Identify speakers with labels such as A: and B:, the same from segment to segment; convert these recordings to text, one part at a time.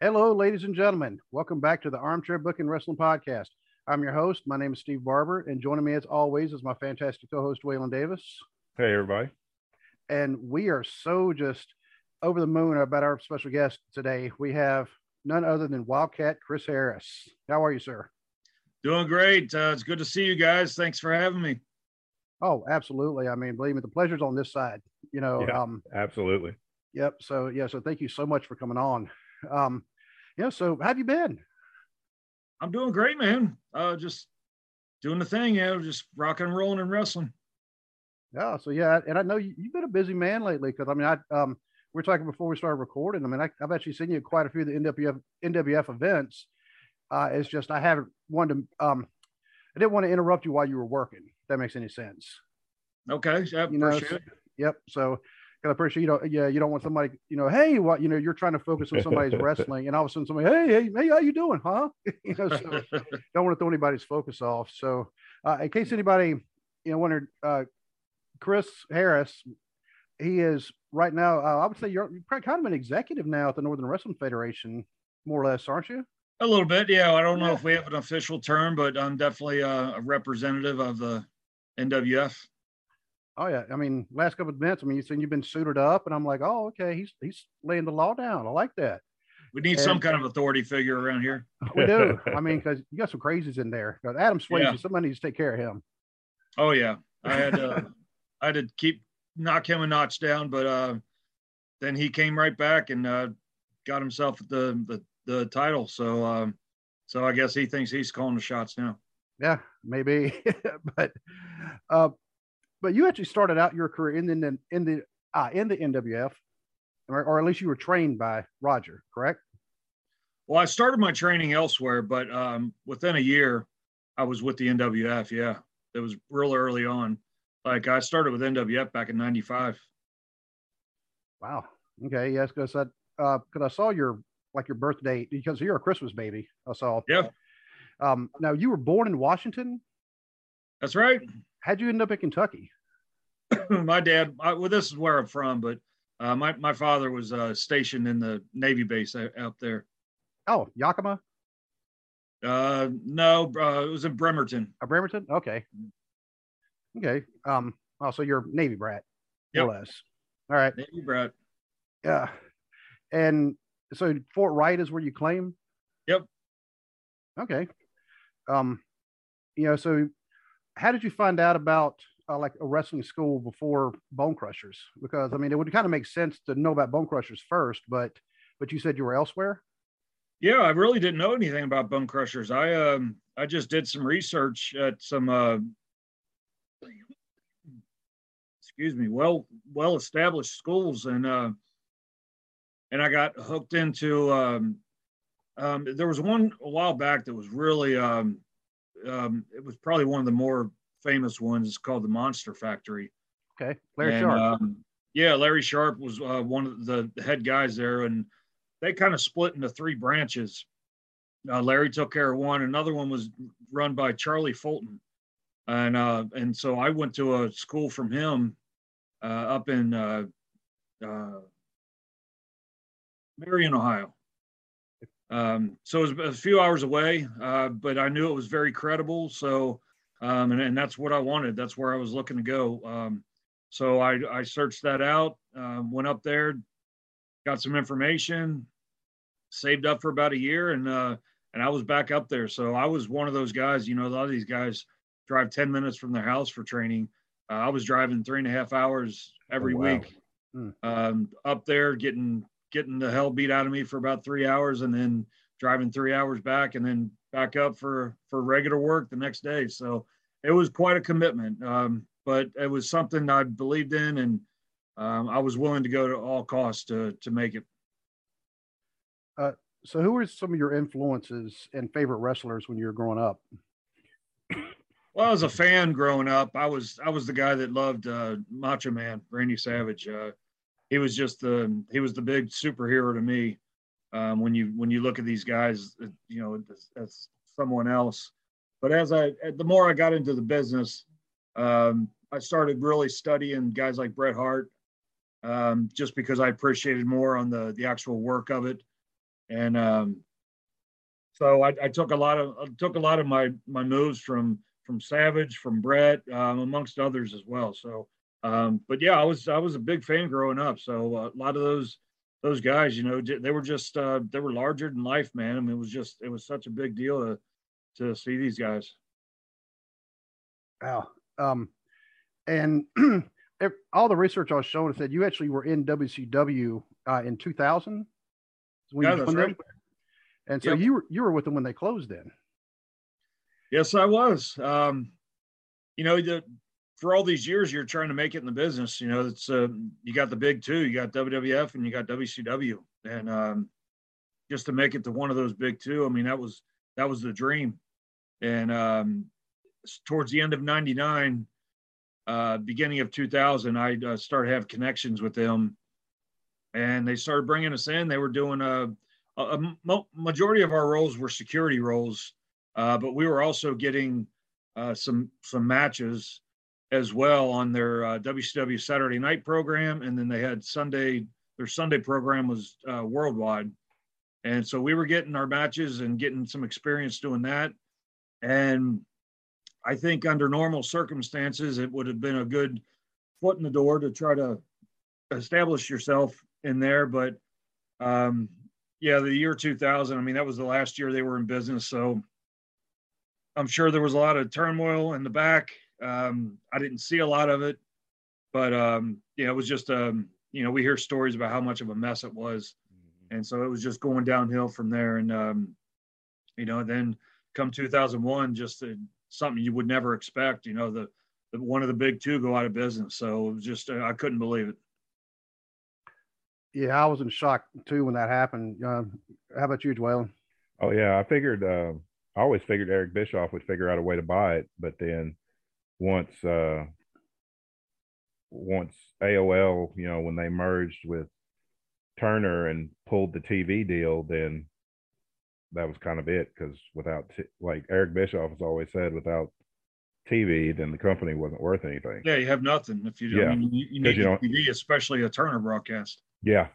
A: Hello, ladies and gentlemen. Welcome back to the Armchair Booking Wrestling Podcast. I'm your host. My name is Steve Barber, and joining me as always is my fantastic co-host Waylon Davis.
B: Hey, everybody.
A: And we are so just over the moon about our special guest today. We have none other than Wildcat Chris Harris. How are you, sir?
C: Doing great. Uh, it's good to see you guys. Thanks for having me.
A: Oh, absolutely. I mean, believe me, the pleasure's on this side. You know,
B: Yeah,
A: um,
B: absolutely.
A: yep. So yeah, so thank you so much for coming on. Um, you know, so how have you been?
C: I'm doing great, man. Uh, just doing the thing, you know, just rocking and rolling and wrestling.
A: Yeah. So yeah, and I know you, you've been a busy man lately because I mean, I um, we were talking before we started recording. I mean, I, I've actually seen you at quite a few of the NWF NWF events. Uh, it's just I haven't wanted to um, I didn't want to interrupt you while you were working. If that makes any sense.
C: Okay. Yeah,
A: You know,
C: appreciate
A: so-
C: it.
A: Yep. So, cause I'm pretty sure you don't. Yeah, you don't want somebody. You know, hey, what? You know, you're trying to focus on somebody's wrestling, and all of a sudden somebody, hey, hey, hey, how you doing, huh? you know, so don't want to throw anybody's focus off. So, uh, in case anybody, you know, wondered, uh, Chris Harris, he is right now. Uh, I would say you're, you're kind of an executive now at the Northern Wrestling Federation, more or less, aren't you?
C: a little bit. Yeah. I don't know
A: Yeah.
C: if we have an official term, but I'm definitely uh, a representative of the NWF.
A: Oh yeah. I mean, last couple of minutes. I mean, you said you've been suited up, and I'm like, oh, okay, he's he's laying the law down. I like that.
C: We need some kind of authority figure around here.
A: We do. I mean, because you got some crazies in there. Adam Swayze.
C: Yeah.
A: Somebody needs to take care of him.
C: Oh yeah. I had to, I had to keep knock him a notch down, but uh, then he came right back and uh, got himself the the the title. So um, so I guess he thinks he's calling the shots now.
A: Yeah, maybe. but uh, but you actually started out your career in the in the uh, in the NWF, or, or at least you were trained by Roger, correct?
C: Well, I started my training elsewhere, but um, within a year, I was with the NWF. Yeah, it was real early on. Like I started with NWF back in '95.
A: Wow. Okay. Yes, because I uh, because I saw your like your birth date because you're a Christmas baby. I saw.
C: Yeah.
A: Um. Now you were born in Washington.
C: That's right.
A: How'd you end up in Kentucky?
C: my dad. I, well, this is where I'm from, but uh, my my father was uh, stationed in the Navy base out out there.
A: Oh, Yakima,
C: Uh, no, uh, it was in Bremerton.
A: uh, Bremerton. Okay. Okay. Um. Oh, so you're Navy brat, or less. All right.
C: Navy brat.
A: Yeah. And so Fort Wright is where you claim?
C: Yep.
A: Okay. Um, you know, so how did you find out about uh, like a wrestling school before Bone Crushers? Because I mean, it would kind of make sense to know about Bone Crushers first, but but you said you were elsewhere.
C: Yeah, I really didn't know anything about bone crushers. I um I just did some research at some uh excuse me, well well established schools and uh and I got hooked into um um there was one a while back that was really um um it was probably one of the more famous ones. It's called the Monster Factory.
A: Okay. Larry
C: And,
A: Sharp.
C: um, yeah, Larry Sharpe was uh, one of the, the head guys there, and they kind of split into three branches. Uh, Larry took care of one. Another one was run by Charlie Fulton, and uh, and so I went to a school from him uh, up in uh, uh, Marion, Ohio. Um, so it was a few hours away, uh, but I knew it was very credible. So, um, and, and that's what I wanted. That's where I was looking to go. Um, so I, I searched that out, um, went up there, got some information, saved up for about a year, and uh, and I was back up there. So I was one of those guys. You know, a lot of these guys drive ten minutes from their house for training. Uh, I was driving three and a half hours every
B: wow.
C: week
A: Hmm.
C: um, up there, getting getting the hell beat out of me for about three hours, and then driving three hours back, and then back up for for regular work the next day. So it was quite a commitment, um, but it was something I believed in, and um, I was willing to go to all costs to to make it.
A: Uh, so, who were some of your influences and favorite wrestlers when you were growing up?
C: Well, as a fan growing up, I was I was the guy that loved uh, Macho Man, Randy Savage. Uh, he was just the he was the big superhero to me. Um, when you when you look at these guys, uh, you know, as, someone else. But as I the more I got into the business, um, I started really studying guys like Bret Hart, um, just because I appreciated more on the the actual work of it, and um, so I, I, took a lot of I took a lot of my my moves from from Savage, from Bret, um, amongst others as well. So, um, but yeah, I was I was a big fan growing up. So uh, a lot of those those guys, you know, they were just uh, they were larger than life, man. I mean, it was just it was such a big deal to to see these guys.
A: Wow. Um, and all the research I was showing said you actually were in WCW uh, in 2000.
C: yeah, that's right.
A: And so yep. you were you were with them when they closed. Then
C: Yes, I was. Um, you know, the, for all these years, you're trying to make it in the business. You know, it's uh, you got the big two, you got WWF and you got WCW, and um, just to make it to one of those big two, I mean, that was that was the dream. And um, towards the end of '99, uh, beginning of 2000, I uh, started have connections with them, and they started bringing us in. They were doing a, a, a majority of our roles were security roles uh, but we were also getting uh, some some matches as well on their uh, WCW Saturday night program, and then they had Sunday. Their Sunday program was uh, worldwide, and so we were getting our matches and getting some experience doing that. And I think under normal circumstances, it would have been a good foot in the door to try to establish yourself in there. But um, yeah, the year 2000, I mean, that was the last year they were in business, so I'm sure there was a lot of turmoil in the back. Um, I didn't see a lot of it, but um, yeah, it was just um, you know we hear stories about how much of a mess it was, mm-hmm. and so it was just going downhill from there. And um, you know, then come 2001, just uh, something you would never expect. You know, the, the, one of the big two go out of business, so it was just uh, I couldn't believe it.
A: Yeah, I was in shock too when that happened. Uh, how about you, Dwayne?
B: Oh yeah, I figured uh, I always figured Eric Bischoff would figure out a way to buy it, but then once uh, once AOL, you know, when they merged with Turner and pulled the TV deal, then that was kind of it. Because without, t- like Eric Bischoff has always said, without TV, then the company wasn't worth anything.
C: Yeah, you have nothing if you. Yeah, I mean, you, you need you TV, especially a Turner broadcast.
B: Yeah.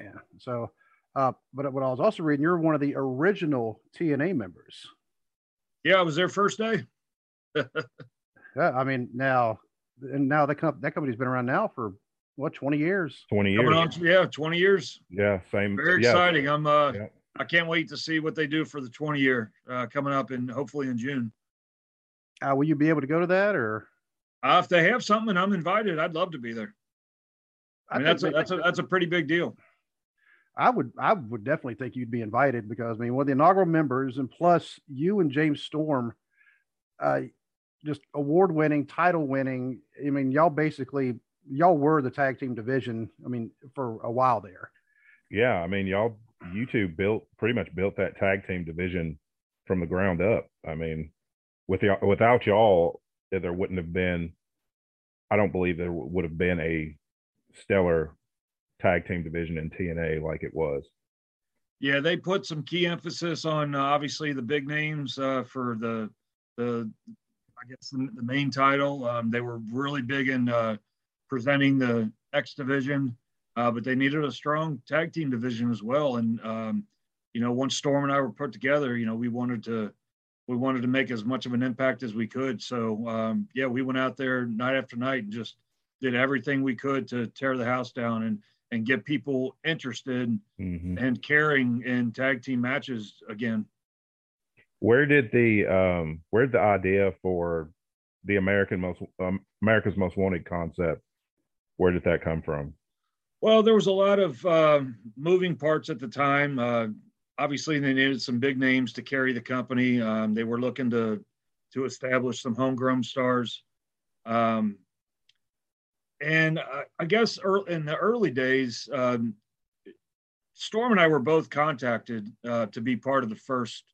A: Yeah. So uh, but what I was also reading, you're one of the original TNA members.
C: Yeah, I was there first day.
A: Yeah, I mean now, and now that comp- that company's been around now for what 20 years?
B: 20 years. on,
C: yeah 20 years.
B: Yeah same
C: very
B: yeah.
C: exciting. I'm uh yeah. i can't wait to see what they do for the 20 year uh coming up and hopefully in june.
A: Uh will you be able to go to that or?
C: Uh, if they have something and i'm invited i'd love to be there. I, I mean that's a, that's a that's a pretty big deal.
A: I would I would definitely think you'd be invited because I mean one of the inaugural members and plus you and James Storm, uh, just award winning, title winning. I mean y'all basically y'all were the tag team division. I mean for a while there.
B: Yeah, I mean y'all you two built pretty much built that tag team division from the ground up. I mean with the, without y'all there wouldn't have been. I don't believe there would have been a stellar tag team division in TNA like it was.
C: Yeah, they put some key emphasis on uh, obviously the big names uh, for the the I guess the, the main title. Um, they were really big in uh, presenting the X division, uh, but they needed a strong tag team division as well. And um, you know, once Storm and I were put together, you know, we wanted to we wanted to make as much of an impact as we could. So um, yeah, we went out there night after night and just did everything we could to tear the house down. And and get people interested mm-hmm. and caring in tag team matches again.
B: Where did the um where did the idea for the American most um, America's Most Wanted concept where did that come from?
C: Well, there was a lot of uh, moving parts at the time. Uh, obviously, they needed some big names to carry the company. Um, they were looking to to establish some homegrown stars. Um, and I, I guess early, in the early days, um, Storm and I were both contacted uh, to be part of the first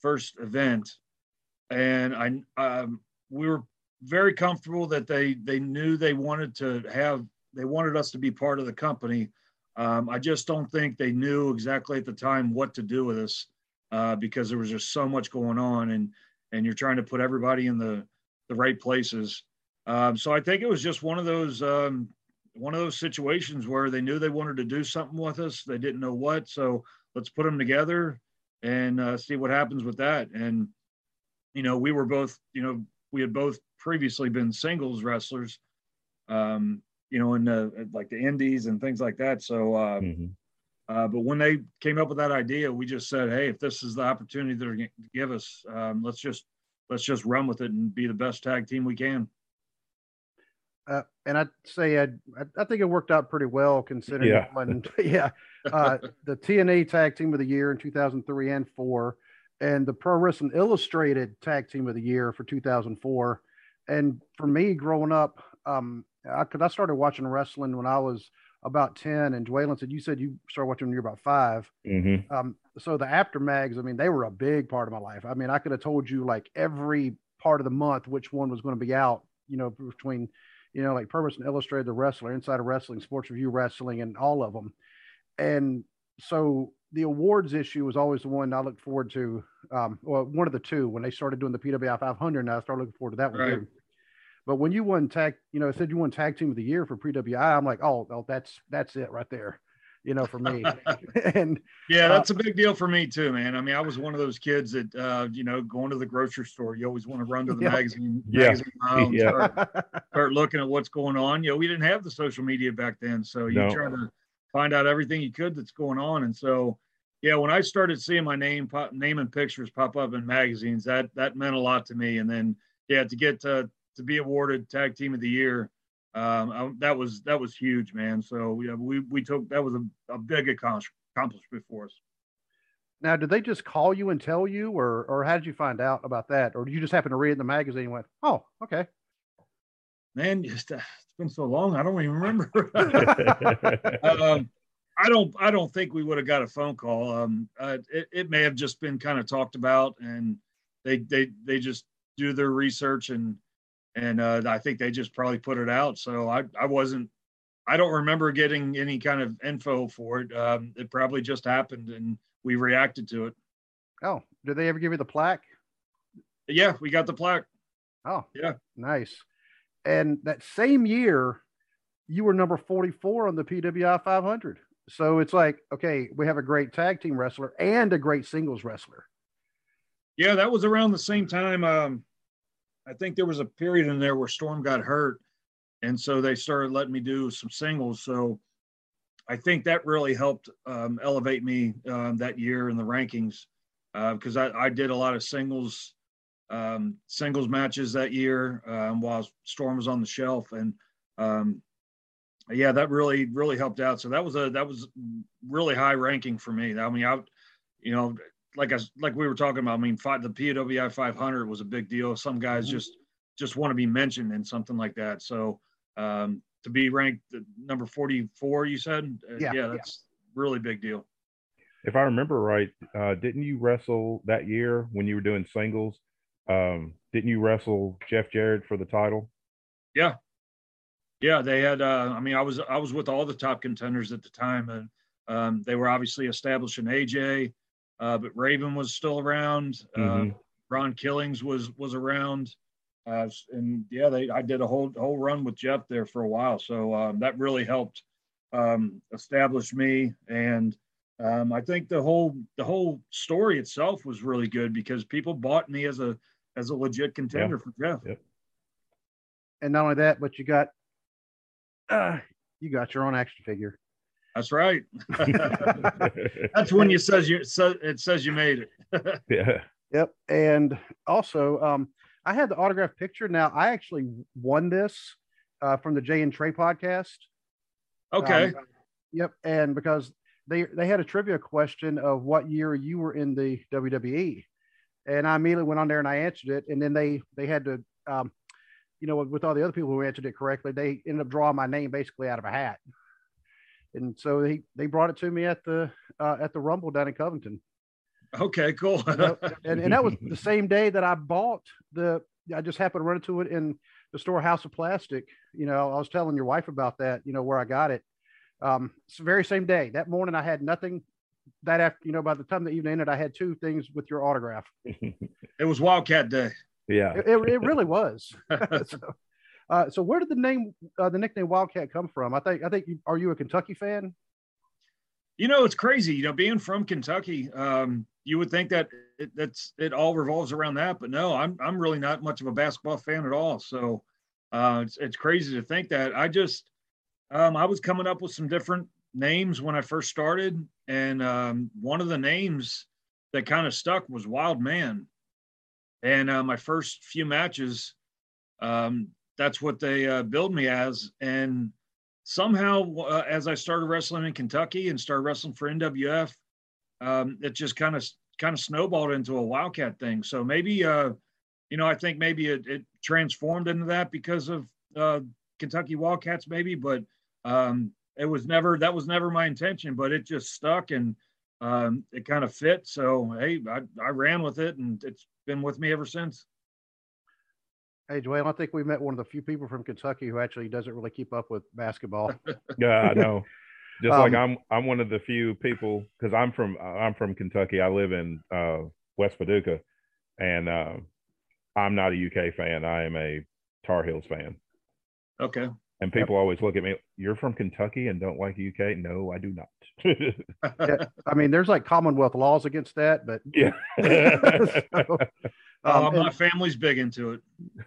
C: first event, and I um, we were very comfortable that they they knew they wanted to have they wanted us to be part of the company. Um, I just don't think they knew exactly at the time what to do with us uh, because there was just so much going on, and and you're trying to put everybody in the the right places. Um, so I think it was just one of those um, one of those situations where they knew they wanted to do something with us. They didn't know what, so let's put them together and uh, see what happens with that. And you know, we were both, you know, we had both previously been singles wrestlers, um, you know, in the like the indies and things like that. So, uh, mm-hmm. uh, but when they came up with that idea, we just said, hey, if this is the opportunity they're going to give us, um, let's just let's just run with it and be the best tag team we can.
A: Uh, and I'd say I'd, I think it worked out pretty well considering yeah, when, yeah uh, the TNA Tag Team of the Year in 2003 and four, and the Pro Wrestling Illustrated Tag Team of the Year for 2004. And for me, growing up, um, because I, I, started watching wrestling when I was about 10, and Dwaylen said you said you started watching when you were about 5
B: mm-hmm.
A: Um, so the Apter mags, I mean, they were a big part of my life. I mean, I could have told you like every part of the month which one was going to be out. You know, between you know, like Pro Wrestling Illustrated, The Wrestler, Inside of Wrestling, Sports Review Wrestling, and all of them. And so the awards issue was always the one I looked forward to. Um, well, one of the two when they started doing the PWI 500, and I started looking forward to that one right. too. But when you won tag, you know, it said you won tag team of the year for PWI, I'm like, oh, well, that's that's it right there you know, for me. and
C: yeah, that's uh, a big deal for me too, man. I mean, I was one of those kids that, uh, you know, going to the grocery store, you always want to run to the yeah. magazine,
B: yeah.
C: magazine aisle, yeah. Start, start, looking at what's going on. You know, we didn't have the social media back then, so you no. try to find out everything you could that's going on. And so, yeah, when I started seeing my name pop, name and pictures pop up in magazines, that that meant a lot to me. And then, yeah, to get to to be awarded tag team of the year um, I, that was that was huge, man. So we we we took that was a, a big accomplishment for us.
A: Now, did they just call you and tell you, or or how did you find out about that, or did you just happen to read in the magazine and went, "Oh, okay"?
C: Man, just uh, it's been so long, I don't even remember. um, I don't I don't think we would have got a phone call. Um, uh, it, it may have just been kind of talked about, and they they they just do their research and and uh, I think they just probably put it out. So I, I wasn't, I don't remember getting any kind of info for it. Um, it probably just happened and we reacted to it.
A: Oh, did they ever give you the plaque?
C: Yeah, we got the plaque.
A: Oh,
C: yeah,
A: nice. And that same year, you were number 44 on the PWI 500. So it's like, okay, we have a great tag team wrestler and a great singles wrestler.
C: Yeah, that was around the same time. Um, I think there was a period in there where Storm got hurt, and so they started letting me do some singles. So I think that really helped um, elevate me um, that year in the rankings because uh, I, I, did a lot of singles um, singles matches that year um, while Storm was on the shelf, and um, yeah, that really really helped out. So that was a that was really high ranking for me. I mean, I you know like I like we were talking about. I mean, five, the PWI 500 was a big deal. Some guys mm-hmm. just just want to be mentioned in something like that. So um, to be ranked number 44, you said, uh, yeah, yeah that's yeah. really big deal.
B: If I remember right, uh, didn't you wrestle that year when you were doing singles? Um, didn't you wrestle Jeff Jarrett for the title?
C: Yeah, yeah. They had. Uh, I mean, I was I was with all the top contenders at the time, and um, they were obviously establishing AJ uh, but Raven was still around. Uh, mm-hmm. Uh, Ron Killings was was around, uh, and yeah, they I did a whole whole run with Jeff there for a while, so um, that really helped um, establish me. And um, I think the whole the whole story itself was really good because people bought me as a as a legit contender yeah. for Jeff.
B: Yep.
A: And not only that, but you got uh, you got your own action figure.
C: That's right. That's when you says you so it says you made
B: it. yeah.
A: Yep. And also, um, I had the autograph picture. Now I actually won this uh, from the Jay and Trey podcast.
C: Okay. Um,
A: yep. And because they they had a trivia question of what year you were in the WWE, and I immediately went on there and I answered it, and then they they had to. Um, you know, with all the other people who answered it correctly, they ended up drawing my name basically out of a hat. and so they they brought it to me at the uh, at the Rumble down in Covington.
C: Okay, cool.
A: You know, and, and that was the same day that I bought the. I just happened to run into it in the store House of Plastic. You know, I was telling your wife about that. You know where I got it. Um, it's the very same day. That morning, I had nothing. That after, you know, by the time the evening ended, I had two things with your autograph.
C: it was Wildcat Day.
B: Yeah,
A: It, it, it really was. so, uh, so where did the name, uh, the nickname Wildcat come from? I think, I think, you, are you a Kentucky fan?
C: You know, it's crazy. You know, being from Kentucky, um, you would think that it, that's it all revolves around that, but no, I'm I'm really not much of a basketball fan at all. So uh, it's it's crazy to think that. I just um, I was coming up with some different names when I first started, and um, one of the names that kind of stuck was Wild Man. And uh, my first few matches, um, that's what they uh, billed me as. And somehow, uh, as I started wrestling in Kentucky and started wrestling for NWF, um, it just kind of kind of snowballed into a Wildcat thing. So maybe, uh, you know, I think maybe it, it transformed into that because of uh, Kentucky Wildcats, maybe. But um, it was never that was never my intention, but it just stuck and um, it kind of fit. So hey, I, I ran with it, and it's been with me ever since.
A: Hey, Joel, I think we met one of the few people from Kentucky who actually doesn't really keep up with basketball.
B: yeah, I know. Just
A: Um,
B: like I'm, I'm one of the few people because I'm from, I'm from Kentucky. I live in uh, West Paducah, and uh, I'm not a UK fan. I am a Tar Heels fan.
C: Okay.
B: And people always look at me, you're from Kentucky and don't like UK? No, I do not.
A: Yeah, I mean, there's like Commonwealth laws against that, but
B: yeah.
A: so,
C: Oh,
A: um,
C: my
A: and,
C: family's big into it.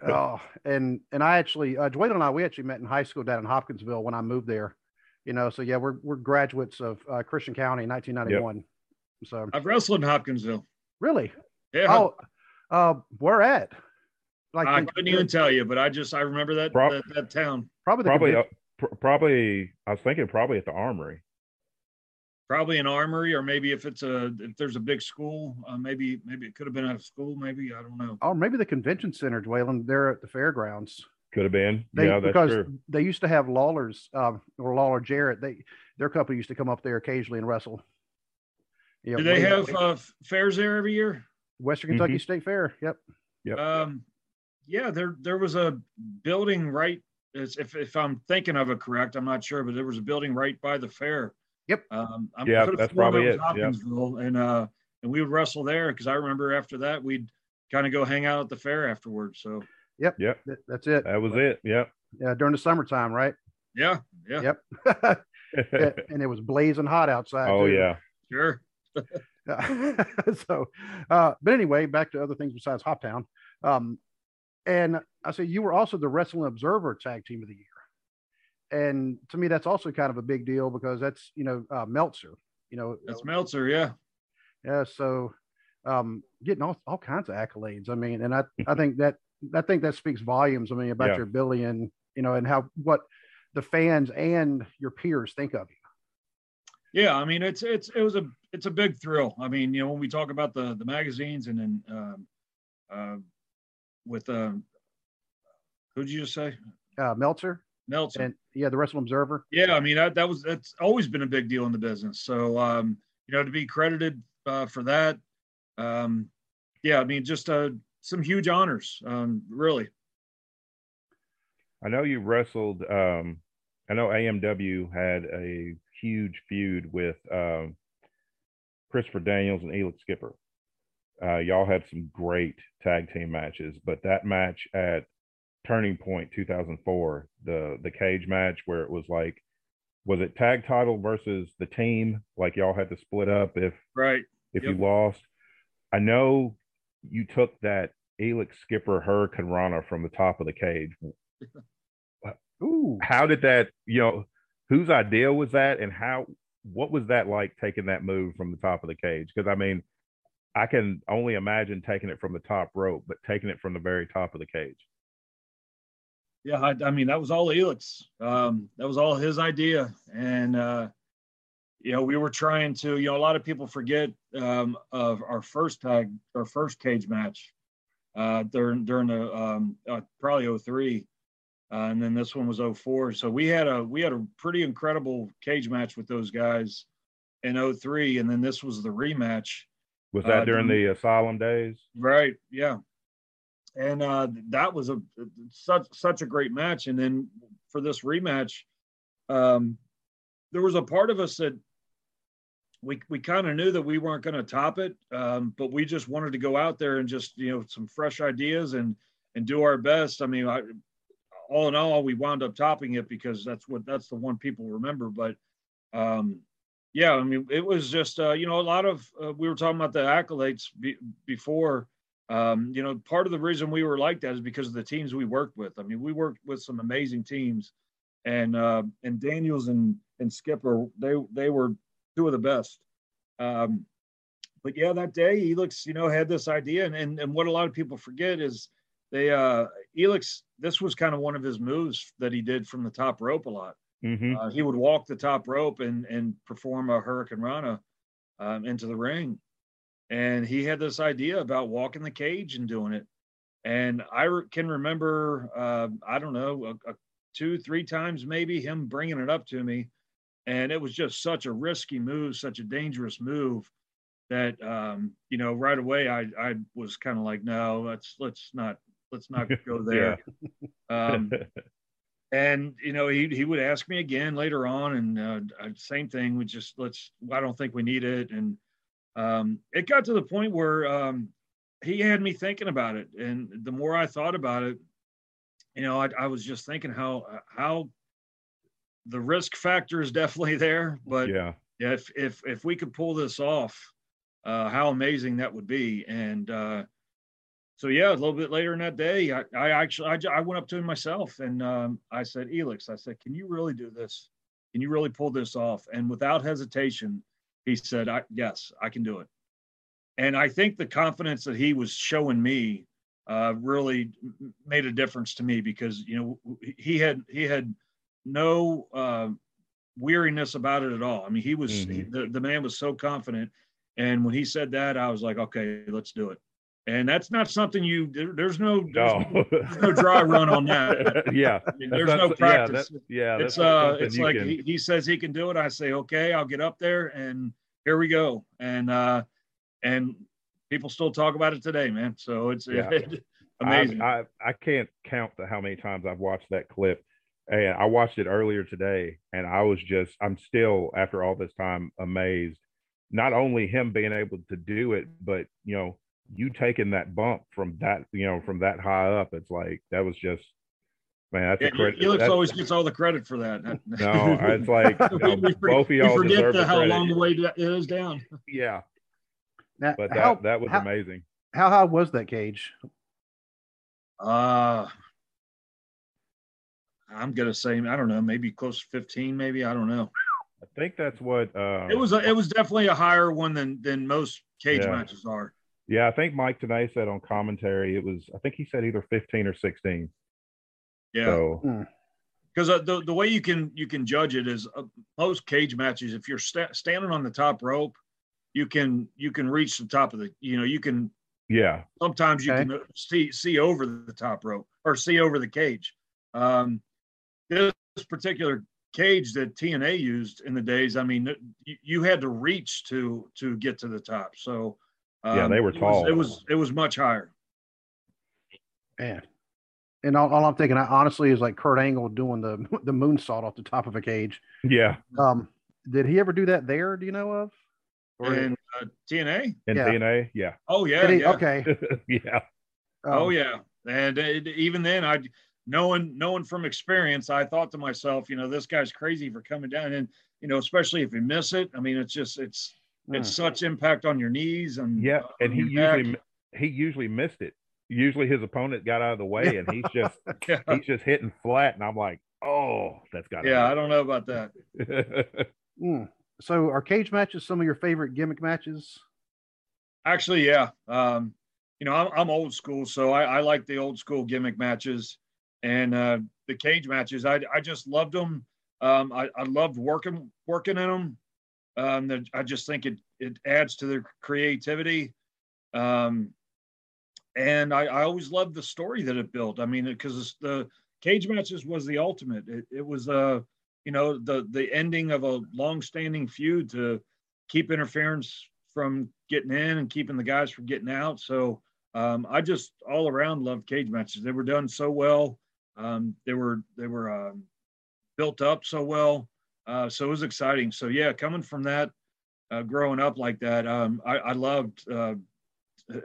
A: oh, and and I actually, uh, Dwayne and I, we actually met in high school down in Hopkinsville when I moved there. You know, so yeah, we're we're graduates of uh, Christian County, 1991. So
C: I've wrestled in Hopkinsville.
A: really,
C: Yeah.
A: oh, uh, where at? Like
C: I couldn't even tell you, but I just I remember that
B: Prob-
C: that, that town.
A: probably the
B: probably, uh, pr- probably, I was thinking probably at the Armory.
C: Probably an armory, or maybe if it's a if there's a big school, uh, maybe maybe it could have been at a school. Maybe I don't know.
A: oh maybe the convention center, Dwayne. They're at the fairgrounds.
B: Could have been.
A: They,
B: yeah, that's
A: because
B: true.
A: they used to have Lawler's um, or Lawler Jarrett. They their company used to come up there occasionally and wrestle. Yeah,
C: Do they have uh, fairs there every year?
A: Western Kentucky
B: Mhm.
A: State Fair? Yep.
B: Yep.
C: Um, yeah, there there was a building right. If if I'm thinking of it correct, I'm not sure, but there was a building right by the fair.
A: Yep.
C: Um, I
B: Yeah, that's probably
C: was
B: it, yeah.
C: Hopkinsville, and uh, and we would wrestle there because I remember after that we'd kind of go hang out at the fair afterwards. So
B: Yep.
A: That- that's it.
B: That was it. Yep.
A: Yeah, during the summertime, right?
C: yeah, yeah,
A: Yep. And it was blazing hot outside.
B: oh
A: too.
B: yeah.
C: sure.
A: so, uh, but anyway, back to other things besides Hoptown. Um, and I say you were also the Wrestling Observer Tag Team of the Year. And to me, that's also kind of a big deal because that's, you know, uh, Meltzer, you know,
C: That's Meltzer. Yeah.
A: yeah. So, um, getting all, all kinds of accolades. I mean, and I, I think that, I think that speaks volumes. I mean, about
B: Yeah.
A: your ability and, you know, and how, what the fans and your peers think of you.
C: Yeah, I mean it's it's it was a it's a big thrill. I mean, you know, when we talk about the the magazines and then um, uh, with um, who'd you just say
A: Uh, Meltzer
C: Meltzer?
A: and yeah, the Wrestling Observer.
C: yeah, I mean that that was that's always been a big deal in the business. So um, you know, to be credited uh, for that, um, yeah, I mean just uh, some huge honors, um, really.
B: I know you wrestled. Um, I know AMW had a huge feud with um, Christopher Daniels and Elix Skipper. Uh, y'all had some great tag team matches, but that match at Turning Point 2004, the the cage match where it was like, was it tag title versus the team? Like y'all had to split up if
C: Right.
B: if
C: Yep.
B: you lost. I know you took that Elix Skipper Hurricanrana from the top of the cage
A: Ooh.
B: how did that you know whose idea was that and how what was that like taking that move from the top of the cage because i mean i can only imagine taking it from the top rope but taking it from the very top of the cage
C: Yeah, I, I mean that was all Elix. Um, that was all his idea, and uh, you know we were trying to. You know, a lot of people forget um, of our first tag, our first cage match uh, during during the um, uh, probably 03. uh, and then this one was 04. So we had a we had a pretty incredible cage match with those guys in 03, and then this was the rematch.
B: Was that uh, during the Asylum days?
C: Right. Yeah. And uh, that was a such such a great match. And then for this rematch, um, there was a part of us that we we kind of knew that we weren't going to top it, um, but we just wanted to go out there and just you know some fresh ideas and and do our best. I mean, I, all in all, we wound up topping it because that's what that's the one people remember. But um, yeah, I mean, it was just uh, you know a lot of uh, we were talking about the accolades be, before. Um, you know, part of the reason we were like that is because of the teams we worked with. I mean, we worked with some amazing teams, and uh, and Daniels and and Skipper they they were two of the best. Um, but yeah, that day Elix, you know, had this idea, and, and and what a lot of people forget is they uh Elix. This was kind of one of his moves that he did from the top rope a lot. Mm-hmm. Uh, he would walk the top rope and and perform a hurricanrana um, into the ring, and he had this idea about walking the cage and doing it. And I re- can remember, uh, I don't know, a, a two, three times maybe him bringing it up to me, and it was just such a risky move, such a dangerous move that um, you know right away I I was kind of like, no, let's let's not let's not go there. um, and you know he he would ask me again later on, and uh, same thing. We just let's. I don't think we need it, and um, it got to the point where um, he had me thinking about it, and the more I thought about it, you know, I, I was just thinking how how the risk factor is definitely there, but
B: yeah,
C: if if if we could pull this off, uh, how amazing that would be. And uh, so yeah, a little bit later in that day, I, I actually I, I went up to him myself and um, I said, Elix, I said, can you really do this? Can you really pull this off? And without hesitation, he said, I, yes, I can do it. And I think the confidence that he was showing me uh, really made a difference to me because you know he had he had no uh, weariness about it at all. I mean, he was mm-hmm. he, the the man was so confident, and when he said that, I was like, okay, let's do it. And that's not something you. There, there's no, there's no. there's no dry run on that.
B: yeah,
C: I mean, there's no practice. Yeah, that, yeah it's uh, it's like he, he says he can do it. I say, okay, I'll get up there, and here we go. And uh, and people still talk about it today, man. So it's yeah. it, amazing.
B: I, I I can't count the how many times I've watched that clip and I watched it earlier today, and I was just, I'm still, after all this time, amazed. Not only him being able to do it, but, you know, you taking that bump from that, you know, from that high up, it's like, that was just, man, that's
C: yeah,
B: a credit.
C: Elix always gets all the credit for that.
B: no, it's like, you know,
C: we,
B: both of y'all
C: forget
B: the,
C: how long the way it is down.
B: Yeah. Now, but that, how, that was
A: how,
B: amazing.
A: How high was that cage?
C: Uh, I'm gonna say I don't know, maybe close to 15, maybe I don't know.
B: I think that's what uh,
C: it was. A, it was definitely a higher one than than most cage yeah. matches are.
B: Yeah, I think Mike Tenay said on commentary it was. I think he said either 15 or 16.
C: Yeah.
B: So.
C: Because uh, the, the way you can you can judge it is uh, most cage matches. If you're st- standing on the top rope, you can you can reach the top of the you know you can
B: yeah
C: sometimes you okay. can see see over the top rope or see over the cage um this particular cage that TNA used in the days, I mean, you, you had to reach to to get to the top. So
B: um, yeah, they were tall.
C: It was, it was, it was much higher.
A: Man, and all, all, I'm thinking, honestly, is like Kurt Angle doing the the moonsault off the top of a cage.
B: Yeah.
A: Um, did he ever do that there? Do you know of?
C: Or in uh, TNA?
B: In yeah. TNA, yeah.
C: Oh yeah,
A: he,
C: yeah.
A: Okay.
B: yeah.
C: Um, oh yeah, and it, even then, I knowing knowing from experience, I thought to myself, you know, this guy's crazy for coming down, and you know, especially if you miss it. I mean, it's just it's it's hmm. such impact on your knees and
B: yeah, and he usually back. he usually missed it. Usually his opponent got out of the way, and he's just yeah. he's just hitting flat, and I'm like, oh, that's got
C: yeah. I don't know about that.
A: mm. So, are cage matches some of your favorite gimmick matches?
C: Actually, yeah. Um, you know, I'm, I'm old school, so I, I like the old school gimmick matches and uh, the cage matches. I I just loved them. Um, I, I loved working working in them. Um, I just think it it adds to their creativity. Um, and I, I always loved the story that it built. I mean, because the cage matches was the ultimate. It, it was uh you know the the ending of a long-standing feud to keep interference from getting in and keeping the guys from getting out. So um, I just all around loved cage matches. They were done so well. Um, they were they were um, built up so well. Uh, so it was exciting. So yeah, coming from that, uh, growing up like that, um, I, I, loved uh,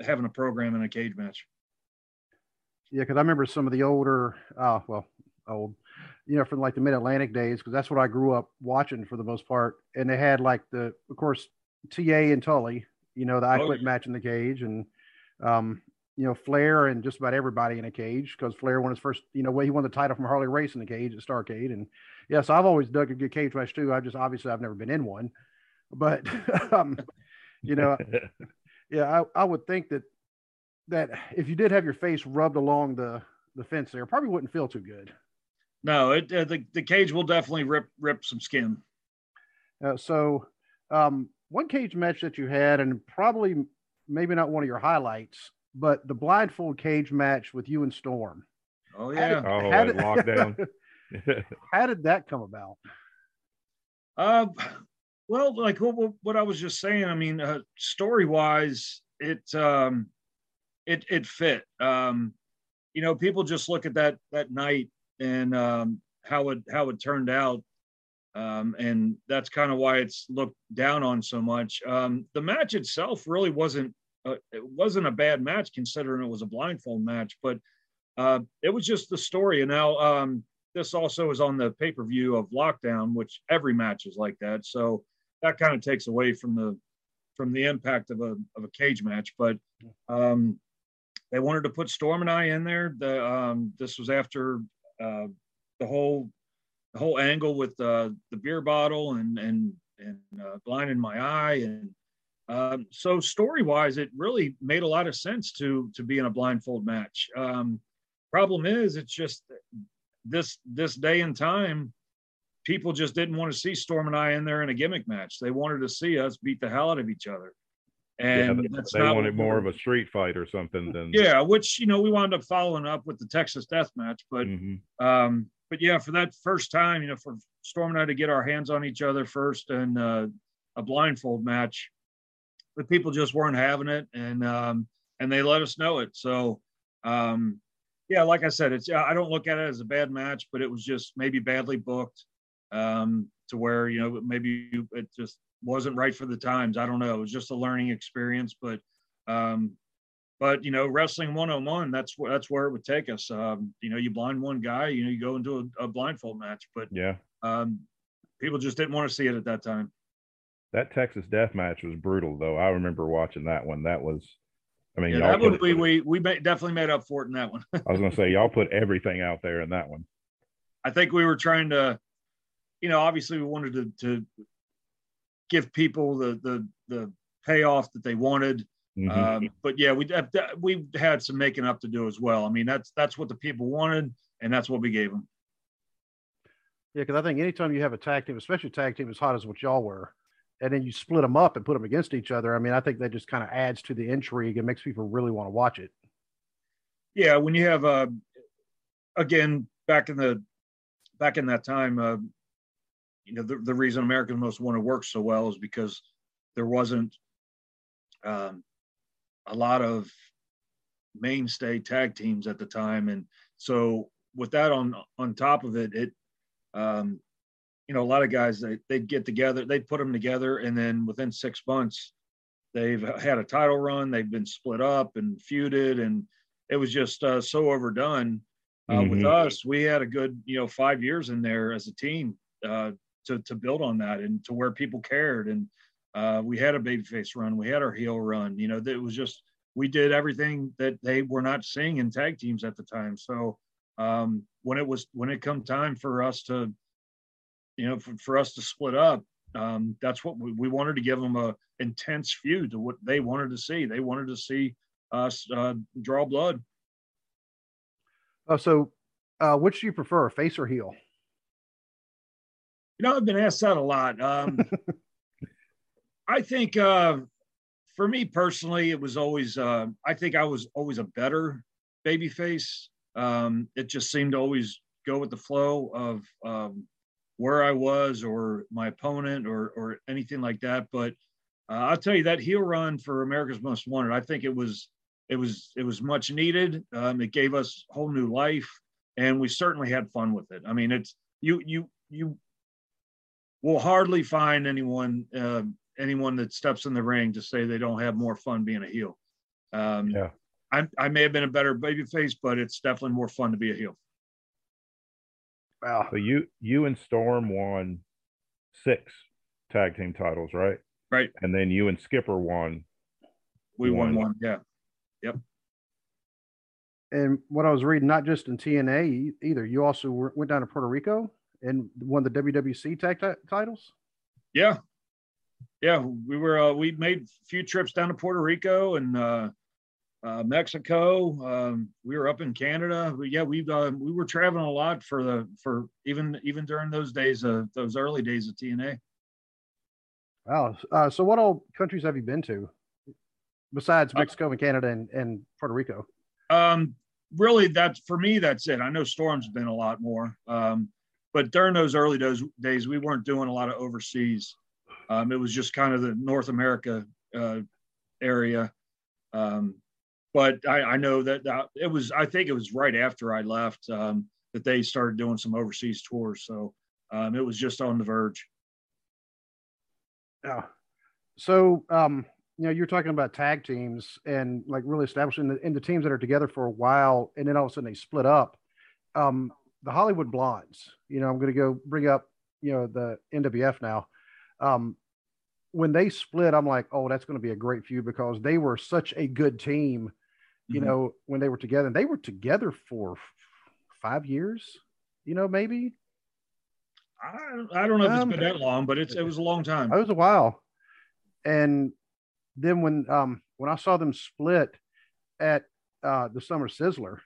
C: having a program in a cage match.
A: Yeah, because I remember some of the older, uh, well, old, you know, from like the Mid Atlantic days, because that's what I grew up watching for the most part. And they had like the, of course, TA and Tully, you know, the I oh, Quit yeah. match in the cage, and um, you know, Flair and just about everybody in a cage because Flair won his first, you know, way he won the title from Harley Race in the cage at Starcade. And yes, yeah, so I've always dug a good cage match too. I just obviously I've never been in one, but um, you know, yeah, I, I would think that that if you did have your face rubbed along the the fence there, probably wouldn't feel too good.
C: No, it uh, the the cage will definitely rip rip some skin.
A: Uh, so, um, one cage match that you had, and probably maybe not one of your highlights, but the blindfold cage match with you and Storm.
C: Oh yeah.
B: How did, oh, how did, lockdown.
A: how did that come about?
C: Uh, well, like what, what I was just saying. I mean, uh, story wise, it um, it it fit. Um, you know, people just look at that that night and um, how it how it turned out, um, and that's kind of why it's looked down on so much. Um, the match itself really wasn't uh, it wasn't a bad match considering it was a blindfold match, but uh, it was just the story. And now um, this also is on the pay per view of Lockdown, which every match is like that. So that kind of takes away from the from the impact of a of a cage match. But um, they wanted to put Storm and I in there. The um, this was after uh, the whole the whole angle with uh, the beer bottle and and and uh, blind in my eye and um, so story wise, it really made a lot of sense to to be in a blindfold match. Um, problem is, it's just this this day and time, people just didn't want to see Storm and I in there in a gimmick match. They wanted to see us beat the hell out of each other. And
B: yeah, they wanted more of a street fight or something than
C: yeah, which you know we wound up following up with the Texas Death Match, but mm-hmm. um, but yeah, for that first time, you know, for Storm and I to get our hands on each other first and uh, a blindfold match, the people just weren't having it, and um, and they let us know it. So, um, yeah, like I said, it's I don't look at it as a bad match, but it was just maybe badly booked um, to where you know maybe it just wasn't right for the times. I don't know. It was just a learning experience, but um, but you know, wrestling one on one, that's where that's where it would take us. Um, you know, you blind one guy, you know, you go into a, a blindfold match, but
B: yeah,
C: um, people just didn't want to see it at that time.
B: That Texas Death Match was brutal, though. I remember watching that one. That was, I mean,
C: yeah, that one we we we definitely made up for it in that one.
B: I was going to say y'all put everything out there in that one.
C: I think we were trying to, you know, obviously we wanted to to give people the the the payoff that they wanted. Mm-hmm. Um, but yeah, we we had some making up to do as well. I mean, that's that's what the people wanted, and that's what we gave them.
A: Yeah, because I think anytime you have a tag team, especially a tag team as hot as what y'all were, and then you split them up and put them against each other. I mean, I think that just kind of adds to the intrigue and makes people really want to watch it.
C: Yeah, when you have uh, again back in the back in that time, uh, you know, the, the reason American Most Wanted worked so well is because there wasn't um, a lot of mainstay tag teams at the time, and so with that on on top of it, it um, you know, a lot of guys they they'd get together, they'd put them together, and then within six months, they've had a title run, they've been split up and feuded, and it was just uh, so overdone. Uh, mm-hmm. With us, we had a good, you know, five years in there as a team uh, to to build on that and to where people cared, and uh, we had a babyface run, we had our heel run. You know, it was just we did everything that they were not seeing in tag teams at the time. So um, when it was when it come time for us to you know, for, for us to split up, um, that's what we, we, wanted to give them a intense feud to what they wanted to see. They wanted to see us uh, draw blood.
A: Uh, so, uh, which do you prefer, face or heel?
C: You know, I've been asked that a lot. Um, I think uh, for me personally, it was always, uh, I think I was always a better baby face. Um, it just seemed to always go with the flow of um, where I was or my opponent or or anything like that. But uh, I'll tell you that heel run for America's Most Wanted, I think it was it was it was much needed. Um, it gave us whole new life, and we certainly had fun with it. I mean, it's you you you will hardly find anyone uh, anyone that steps in the ring to say they don't have more fun being a heel. Um,
B: Yeah.
C: I, I may have been a better baby face, but it's definitely more fun to be a heel.
A: Wow.
B: So you you and Storm won six tag team titles, right?
C: Right.
B: And then you and Skipper won.
C: We won
B: Won.
C: one. Yeah. Yep.
A: And what I was reading, not just in TNA e- either, you also were, went down to Puerto Rico and won the WWC tag ti- titles.
C: Yeah. Yeah. We were, uh, we made a few trips down to Puerto Rico and, uh, uh, Mexico. Um, we were up in Canada. But yeah, we uh, we were traveling a lot for the for even even during those days, uh, those early days of TNA.
A: Wow. Uh, so, what all countries have you been to besides Mexico and Canada and, and Puerto Rico?
C: Um, really, that's for me. That's it. I know Storm's been a lot more, um, but during those early days, days, we weren't doing a lot of overseas. Um, it was just kind of the North America uh, area. Um, but I, I know that, that it was. I think it was right after I left um, that they started doing some overseas tours. So um, it was just on the verge.
A: Yeah. So, um, you know, you're talking about tag teams and like really establishing the, the teams that are together for a while, and then all of a sudden they split up. Um, the Hollywood Blondes, you know, I'm going to go bring up, you know, the NWF now. Um, when they split, I'm like, oh, that's going to be a great feud because they were such a good team, you
C: Mhm.
A: know, when they were together. And they were together for five years, you know, maybe.
C: I, I don't know if it's
A: Um,
C: been that long, but it's it was a long time.
A: It was a while. And then when um when I saw them split at uh the Summer Sizzler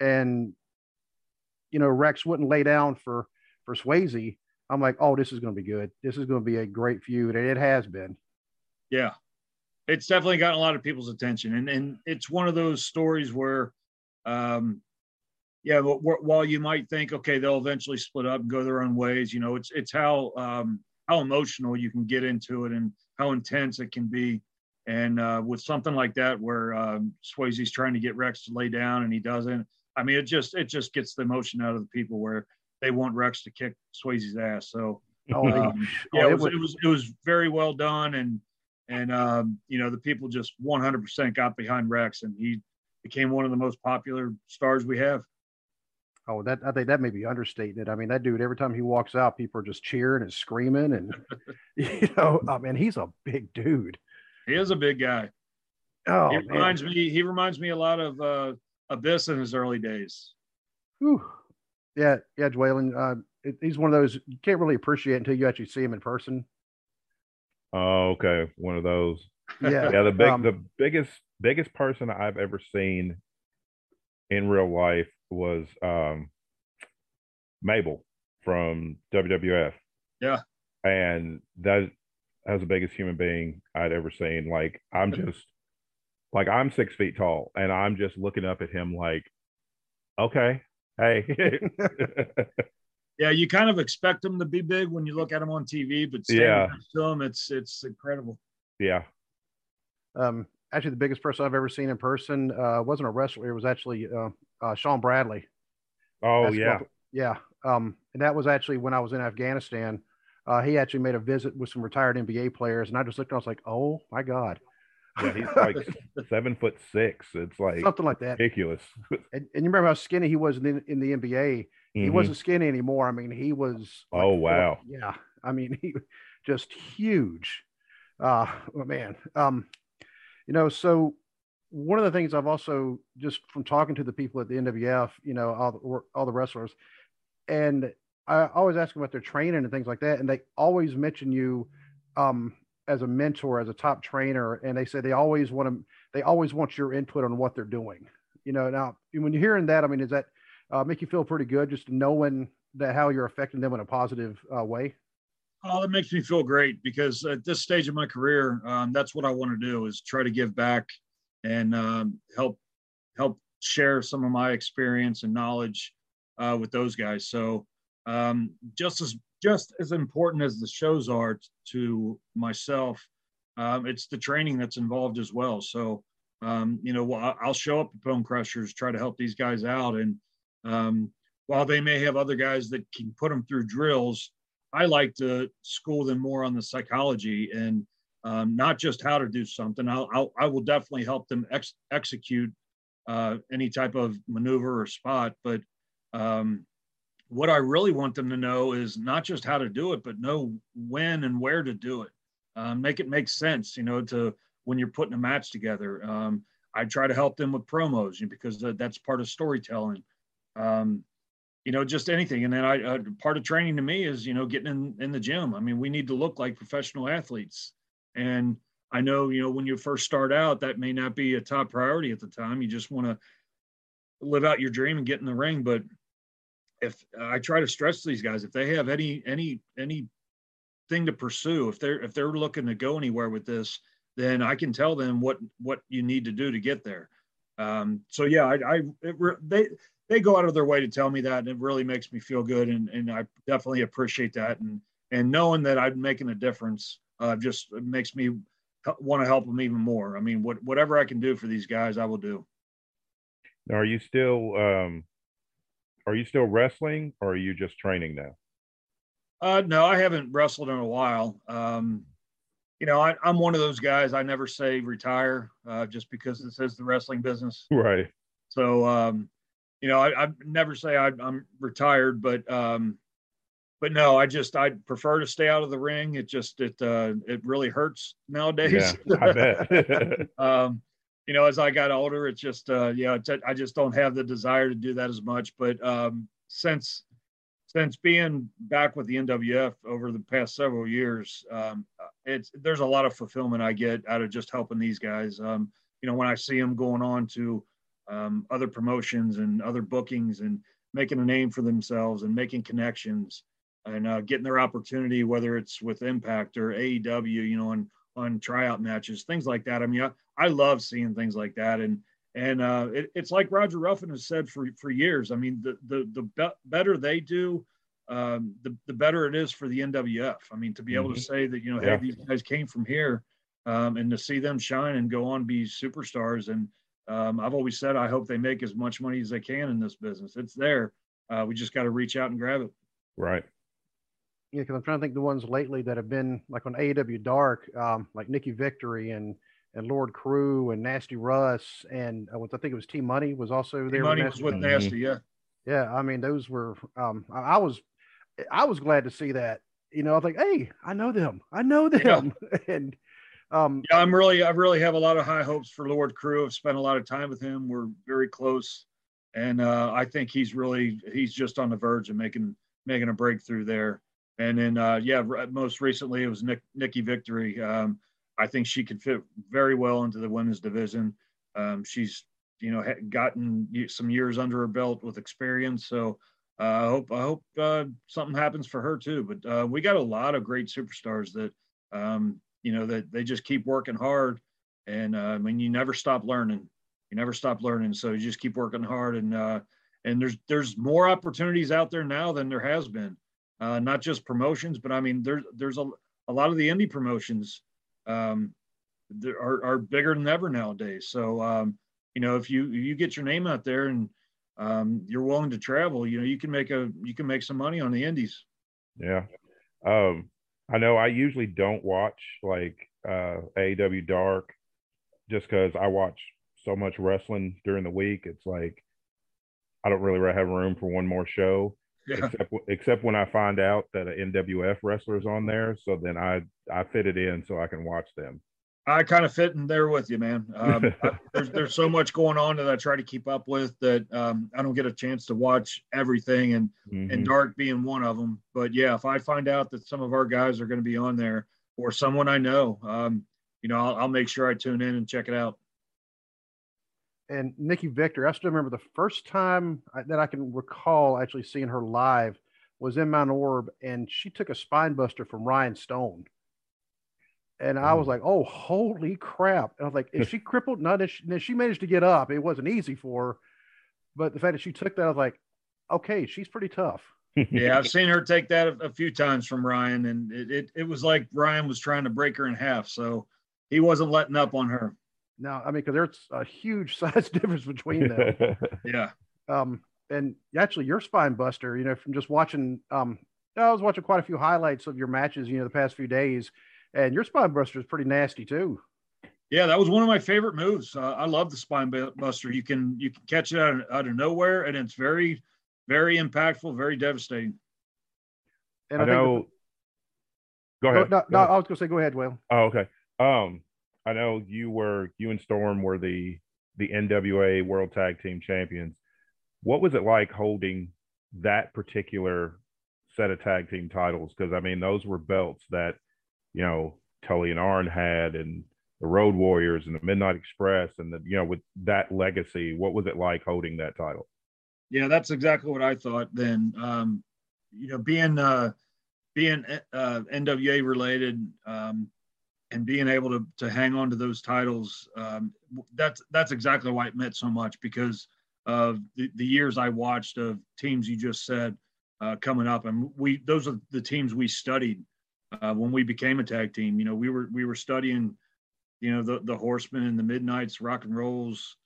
A: and you know Rex wouldn't lay down for for Swayze, I'm like, oh, this is gonna be good. This is gonna be a great feud, and it has been.
C: Yeah, it's definitely gotten a lot of people's attention, and and it's one of those stories where, um, yeah, while you might think, okay, they'll eventually split up and go their own ways, you know, it's it's how um, how emotional you can get into it and how intense it can be, and uh, with something like that where um, Swayze's trying to get Rex to lay down and he doesn't. I mean, it just it just gets the emotion out of the people where they want Rex to kick Swayze's ass. So
A: Oh,
C: um,
A: oh,
C: yeah,
A: it
C: it was,
A: was-
C: it was it was very well done, and and um, you know the people just 100% got behind Rex, and he became one of the most popular stars we have.
A: oh, that I think that may be understating it. I mean, that dude, every time he walks out, people are just cheering and screaming, and you know, I mean, he's a big dude.
C: He is a big guy.
A: Oh,
C: he
A: man.
C: reminds me he reminds me a lot of uh, Abyss in his early days.
A: Whew. Yeah, yeah, Dwaylen. Uh, he's one of those you can't really appreciate until you actually see him in person.
B: Oh, okay. One of those.
A: Yeah,
B: Yeah, the big
A: um,
B: the biggest biggest person I've ever seen in real life was um Mabel from WWF.
C: Yeah.
B: And that that was the biggest human being I'd ever seen. Like I'm just like I'm six feet tall and I'm just looking up at him like, okay, hey.
C: Yeah, you kind of expect them to be big when you look at them on TV, but standing
B: Yeah.
C: next to him, it's it's incredible.
B: yeah.
A: um, actually, the biggest person I've ever seen in person uh, wasn't a wrestler. It was actually uh, uh, Shawn Bradley.
B: Oh
A: basketball-
B: yeah.
A: yeah. Um, and that was actually when I was in Afghanistan. Uh, he actually made a visit with some retired NBA players, and I just looked and I was like, "Oh my god!"
B: Yeah, he's like seven foot six. It's like
A: Something like that.
B: ridiculous.
A: And, and you remember how skinny he was in the, in the NBA? He
B: Mhm.
A: wasn't skinny anymore. I mean, he was. like
B: Oh, wow.
A: Yeah. I mean, he just huge. Uh, oh, man. Um, you know, so one of the things I've also just from talking to the people at the NWF, you know, all the, all the wrestlers, and I always ask them about their training and things like that, and they always mention you um, as a mentor, as a top trainer, and they say they always want to, they always want your input on what they're doing. You know, now when you're hearing that, I mean, is that uh, make you feel pretty good just knowing that how you're affecting them in a positive uh, way?
C: Oh, that makes me feel great because at this stage of my career, um, that's what I want to do is try to give back and um, help help share some of my experience and knowledge uh, with those guys. So um, just as just as important as the shows are to myself, um, it's the training that's involved as well. So um, you know, I'll show up at Bone Crushers, try to help these guys out, and um, while they may have other guys that can put them through drills, I like to school them more on the psychology and um, not just how to do something. I'll, I'll I will definitely help them ex- execute uh, any type of maneuver or spot, but um, what I really want them to know is not just how to do it, but know when and where to do it. Um, make it make sense, you know, to when you're putting a match together. Um, I try to help them with promos you know, because that's part of storytelling. Um, you know, just anything. And then I, uh, part of training to me is, you know, getting in, in the gym. I mean, we need to look like professional athletes. And I know, you know, when you first start out, that may not be a top priority at the time. You just want to live out your dream and get in the ring. But if I try to stress these guys, if they have any any any thing to pursue, if they're if they're looking to go anywhere with this, then I can tell them what what you need to do to get there. Um, so yeah, I, I it, they they go out of their way to tell me that, and it really makes me feel good, and and I definitely appreciate that, and and knowing that I'm making a difference uh, just makes me want to help them even more. I mean, what whatever I can do for these guys, I will do.
B: Now, are you still um, are you still wrestling or are you just training now?
C: Uh, no, I haven't wrestled in a while. Um, you know, I, am one of those guys. I never say retire uh, just because this is the wrestling business.
B: Right.
C: So, um, you know, I, I never say I, am retired, but um, but no, I just I prefer to stay out of the ring. It just it uh, it really hurts nowadays.
B: Yeah, I bet.
C: um, you know, as I got older, it's just, uh, you know, I just don't have the desire to do that as much. But um, since since being back with the NWF over the past several years, um, it's there's a lot of fulfillment I get out of just helping these guys. Um, you know, when I see them going on to um, other promotions and other bookings and making a name for themselves and making connections and uh, getting their opportunity, whether it's with Impact or AEW, you know, and on tryout matches, things like that. I mean, I, I love seeing things like that. And, and uh, it, it's like Roger Ruffin has said for, for years. I mean, the, the, the be- better they do, um, the, the better it is for the NWF. I mean, to be able mm-hmm. to say that, you know, yeah. hey, these guys came from here um, and to see them shine and go on be superstars. And um, I've always said, I hope they make as much money as they can in this business. It's there. Uh, we just got to reach out and grab it.
B: Right
A: yeah, because I'm trying to think the ones lately that have been like on AEW Dark, um, like Nikki Victory and and Lord Crewe and Nasty Russ and uh, I think it was T Money was also there.
C: Money was with Nasty, yeah.
A: Yeah, I mean those were. Um, I, I, was, I was glad to see that. You know, I think, hey, I know them. I know them, yeah. and um,
C: yeah, I'm really, I really have a lot of high hopes for Lord Crewe. I've spent a lot of time with him. We're very close, and uh, I think he's really, he's just on the verge of making making a breakthrough there. And then, uh, yeah, most recently it was Nick, Nikki Victory. Um, I think she could fit very well into the women's division. Um, she's, you know, gotten some years under her belt with experience. So uh, I hope I hope uh, something happens for her too. But uh, we got a lot of great superstars that, um, you know, that they just keep working hard. And uh, I mean, you never stop learning. You never stop learning. So you just keep working hard. And uh, and there's there's more opportunities out there now than there has been uh, not just promotions, but I mean, there's there's a, a lot of the indie promotions um, are, are bigger than ever nowadays. So, um, you know, if you you get your name out there and um, you're willing to travel, you know, you can make a you can make some money on the indies.
B: Yeah, um, I know. I usually don't watch like uh, AEW Dark just because I watch so much wrestling during the week. It's like I don't really have room for one more show yeah. except except when I find out that an NWF wrestler is on there. So then I I fit it in so I can watch them.
C: I kind of fit in there with you, man. Um, I, there's there's so much going on that I try to keep up with that um, I don't get a chance to watch everything, and mm-hmm. and Dark being one of them. But yeah, if I find out that some of our guys are going to be on there or someone I know, um, you know, I'll, I'll make sure I tune in and check it out
A: and Nikki Victor, I still remember the first time that I can recall actually seeing her live was in Mount Orab, and she took a spine buster from Ryan Stone. And I was mm. like, "Oh, holy crap!" And I was like, "Is she crippled?" No, she, she managed to get up. It wasn't easy for her, but the fact that she took that, I was like, okay, she's pretty tough.
C: yeah, I've seen her take that a, a few times from Ryan, and it, it, it was like Ryan was trying to break her in half. So he wasn't letting up on her.
A: No, I mean, because there's a huge size difference between them.
C: yeah.
A: Um, and actually, your spine buster, you know, from just watching, um, I was watching quite a few highlights of your matches, you know, the past few days, and your spine buster is pretty nasty too.
C: Yeah, that was one of my favorite moves. Uh, I love the spine buster. You can you can catch it out of, out of nowhere, and it's very, very impactful, very devastating.
B: And I, I know.
A: The, go ahead. No, no, go ahead. I was going to say, go ahead, Will.
B: Oh, okay. Um, I know you were you and Storm were the the NWA World Tag Team Champions. What was it like holding that particular set of tag team titles? Because I mean, those were belts that you know Tully and Arn had, and the Road Warriors and the Midnight Express, and the you know with that legacy, what was it like holding that title?
C: Yeah, that's exactly what I thought. Then, um, you know, being uh, being uh, NWA related, um, and being able to to hang on to those titles, um, that's that's exactly why it meant so much because of the, the years I watched of teams you just said uh, coming up, and we those are the teams we studied uh, when we became a tag team. You know, we were we were studying, you know, the the Horsemen and the Midnight's, Rock and Rolls,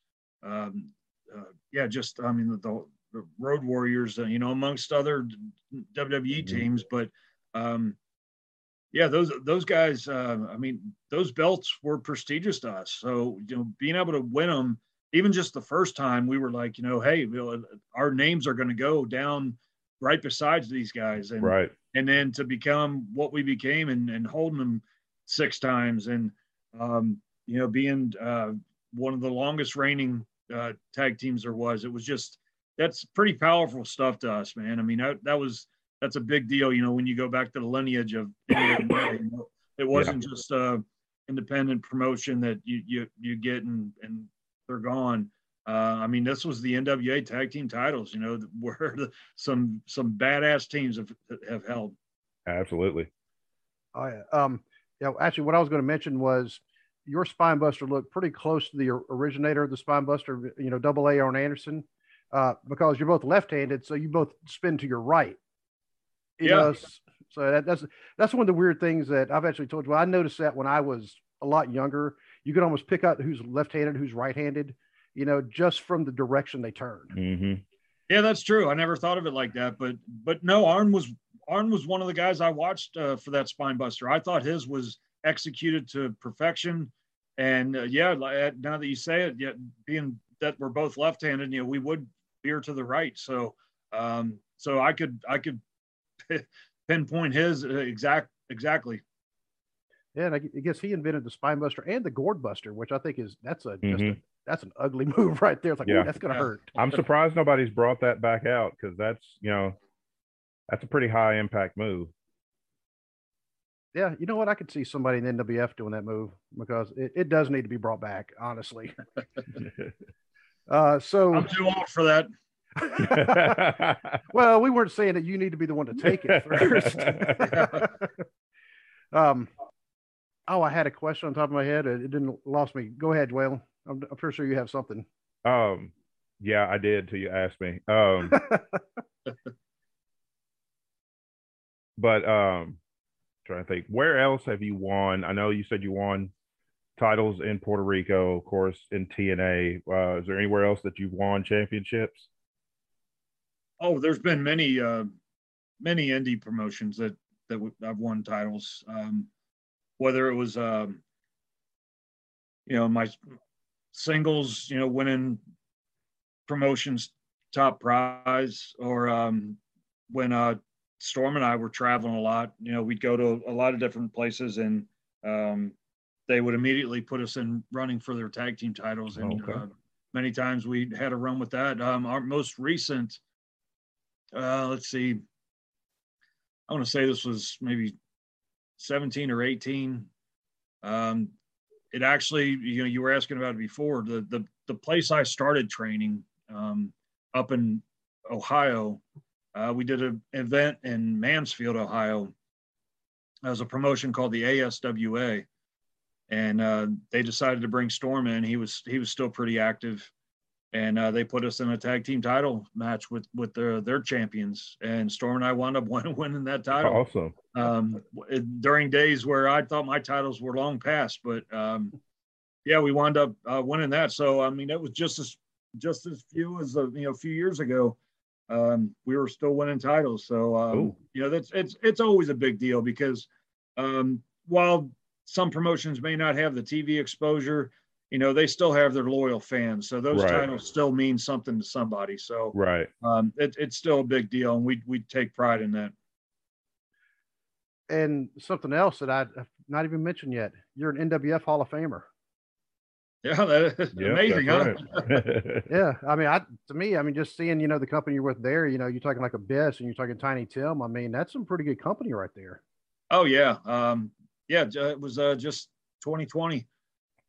C: um, uh, yeah, just I mean the, the Road Warriors, uh, you know, amongst other WWE mm-hmm. teams, but um, yeah, those those guys. Uh, I mean, those belts were prestigious to us. So you know, being able to win them, even just the first time, we were like, you know, hey, our names are going to go down right besides these guys, and
B: right,
C: and then to become what we became and and holding them six times, and um, you know, being uh, one of the longest reigning uh, tag teams there was. It was just that's pretty powerful stuff to us, man. I mean, that, that was that's a big deal. You know, when you go back to the lineage of it wasn't yeah. just a independent promotion that you you you get and and they're gone. Uh, I mean, this was the NWA tag team titles. You know, where the, some some badass teams have have held.
B: Absolutely.
A: Oh yeah. Um. Yeah. Actually, what I was going to mention was your spine buster looked pretty close to the originator of the spine buster. You know, Double A Arn Anderson, uh, because you're both left-handed, so you both spin to your right. You yeah. Know, so that, that's that's one of the weird things that I've actually told you. Well, I noticed that when I was a lot younger, you could almost pick out who's left-handed, who's right-handed. You know, just from the direction they turn.
B: Mm-hmm.
C: Yeah, that's true. I never thought of it like that, but but no, Arn was Arn was one of the guys I watched uh, for that spine buster. I thought his was executed to perfection, and uh, yeah, now that you say it, yeah, being that we're both left-handed, you know, we would veer to the right. So um, so I could I could pinpoint his uh, exact exactly.
A: Yeah, and I guess he invented the spine buster and the gourd buster, which I think is that's a, mm-hmm. a that's an ugly move right there. It's like, yeah. that's gonna
B: yeah.
A: hurt.
B: I'm surprised nobody's brought that back out because that's you know that's a pretty high impact move.
A: Yeah, you know what? I could see somebody in NWF doing that move because it, it does need to be brought back, honestly. uh, so
C: I'm too old for that.
A: well, we weren't saying that you need to be the one to take it first. um, oh, I had a question on top of my head. It didn't lost me. Go ahead, Waylon. I'm, I'm pretty sure you have something.
B: Um, yeah, I did till you asked me. Um, but um, trying to think, where else have you won? I know you said you won titles in Puerto Rico, of course, in TNA. Uh, is there anywhere else that you've won championships?
C: Oh, there's been many, uh, many indie promotions that that I've won titles. Um, whether it was, um, you know, my singles, you know, winning promotions top prize, or um, when uh, Storm and I were traveling a lot, you know, we'd go to a lot of different places, and um, they would immediately put us in running for their tag team titles, and okay. uh, many times we had a run with that. Um, our most recent uh, let's see. I want to say this was maybe 17 or 18. Um, it actually, you know, you were asking about it before. The the the place I started training um, up in Ohio, uh, we did an event in Mansfield, Ohio. As a promotion called the ASWA, and uh, they decided to bring Storm in. He was he was still pretty active, and uh, they put us in a tag team title match with with their their champions, and Storm and I wound up winning, winning that title.
B: Awesome.
C: Um, during days where I thought my titles were long past, but um, yeah, we wound up uh, winning that. So I mean, it was just as just as few as a, you know a few years ago. Um, we were still winning titles. So um, you know that's it's it's always a big deal because um, while some promotions may not have the TV exposure, you know they still have their loyal fans. So those
B: Right.
C: titles still mean something to somebody. So
B: Right.
C: um, it, it's still a big deal, and we we take pride in that.
A: And something else that I've not even mentioned yet. You're an NWF Hall of Famer.
C: Yeah, that is
B: Yep,
C: amazing, huh?
B: right.
A: Yeah, I mean, I to me, I mean, just seeing you know the company you're with there, you know, you're talking like Abyss and you're talking Tiny Tim. I mean, that's some pretty good company right there.
C: Oh yeah, um, yeah. It was uh, just 2020.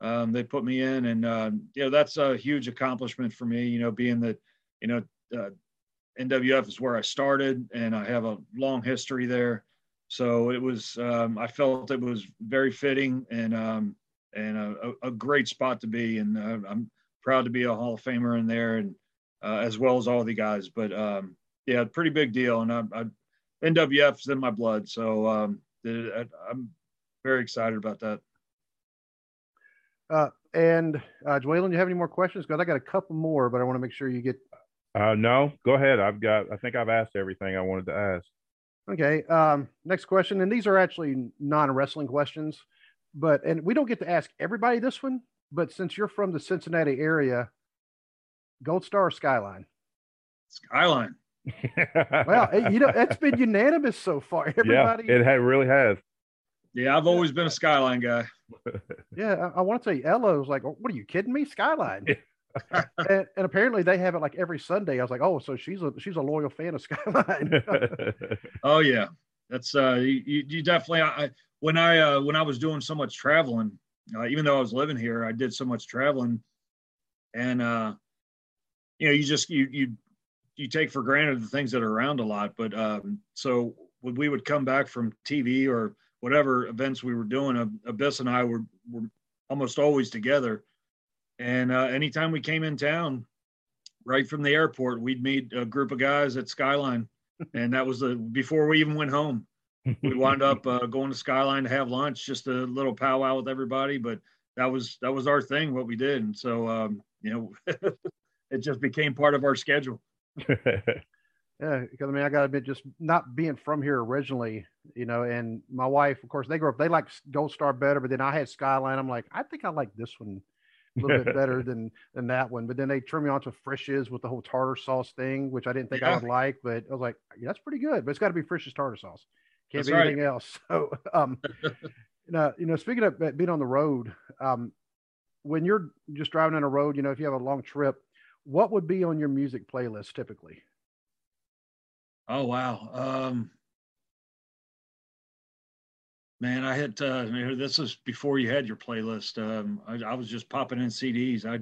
C: Um, they put me in, and uh, you know that's a huge accomplishment for me. You know, being that you know uh, NWF is where I started, and I have a long history there. So it was. Um, I felt it was very fitting and um, and a, a great spot to be. And uh, I'm proud to be a Hall of Famer in there, and uh, as well as all the guys. But um, yeah, pretty big deal. And I, I in my blood, so um, I- I'm very excited about that.
A: Uh, and uh, Dwaylen, you have any more questions? Because I got a couple more, but I want to make sure you get.
B: uh, no, go ahead. I've got. I think I've asked everything I wanted to ask.
A: Okay. Um, next question, and these are actually non-wrestling questions, but and we don't get to ask everybody this one, but since you're from the Cincinnati area, Gold Star or Skyline?
C: Skyline.
A: Well, it- you know, it's been unanimous so far. Everybody,
B: yeah, it had, really has.
C: Yeah, I've always been a Skyline guy.
A: Yeah, I, I want to say Ella was like, "Oh, "What are you kidding me, Skyline?" and, and apparently they have it like every Sunday. I was like, "Oh, so she's a she's a loyal fan of Skyline."
C: Oh yeah, that's uh, you, you you definitely. I, when I uh, when I was doing so much traveling, uh, even though I was living here, I did so much traveling, and uh, you know, you just you you you take for granted the things that are around a lot. But um, so when we would come back from TV or whatever events we were doing, Ab- Abyss and I were were almost always together. And uh, anytime we came in town, right from the airport, we'd meet a group of guys at Skyline, and that was the before we even went home. We wound up uh, going to Skyline to have lunch, just a little powwow with everybody. But that was that was our thing, what we did, and so um, you know, it just became part of our schedule.
A: Yeah, because I mean, I got to admit, just not being from here originally, you know, and my wife, of course, they grew up, they like Gold Star better, but then I had Skyline. I'm like, I think I like this one a little bit better than than that one. But then they turned me on to Frisch's with the whole tartar sauce thing, which I didn't think I would like, but I was like, yeah, that's pretty good. But it's got to be Frisch's tartar sauce. Can't
C: That's
A: be
C: right.
A: anything else. So, um, you know, you know, speaking of being on the road, um, when you're just driving on a road, you know, if you have a long trip, what would be on your music playlist typically?
C: Oh wow. Um man, I had uh this was before you had your playlist. Um I, I was just popping in CDs. I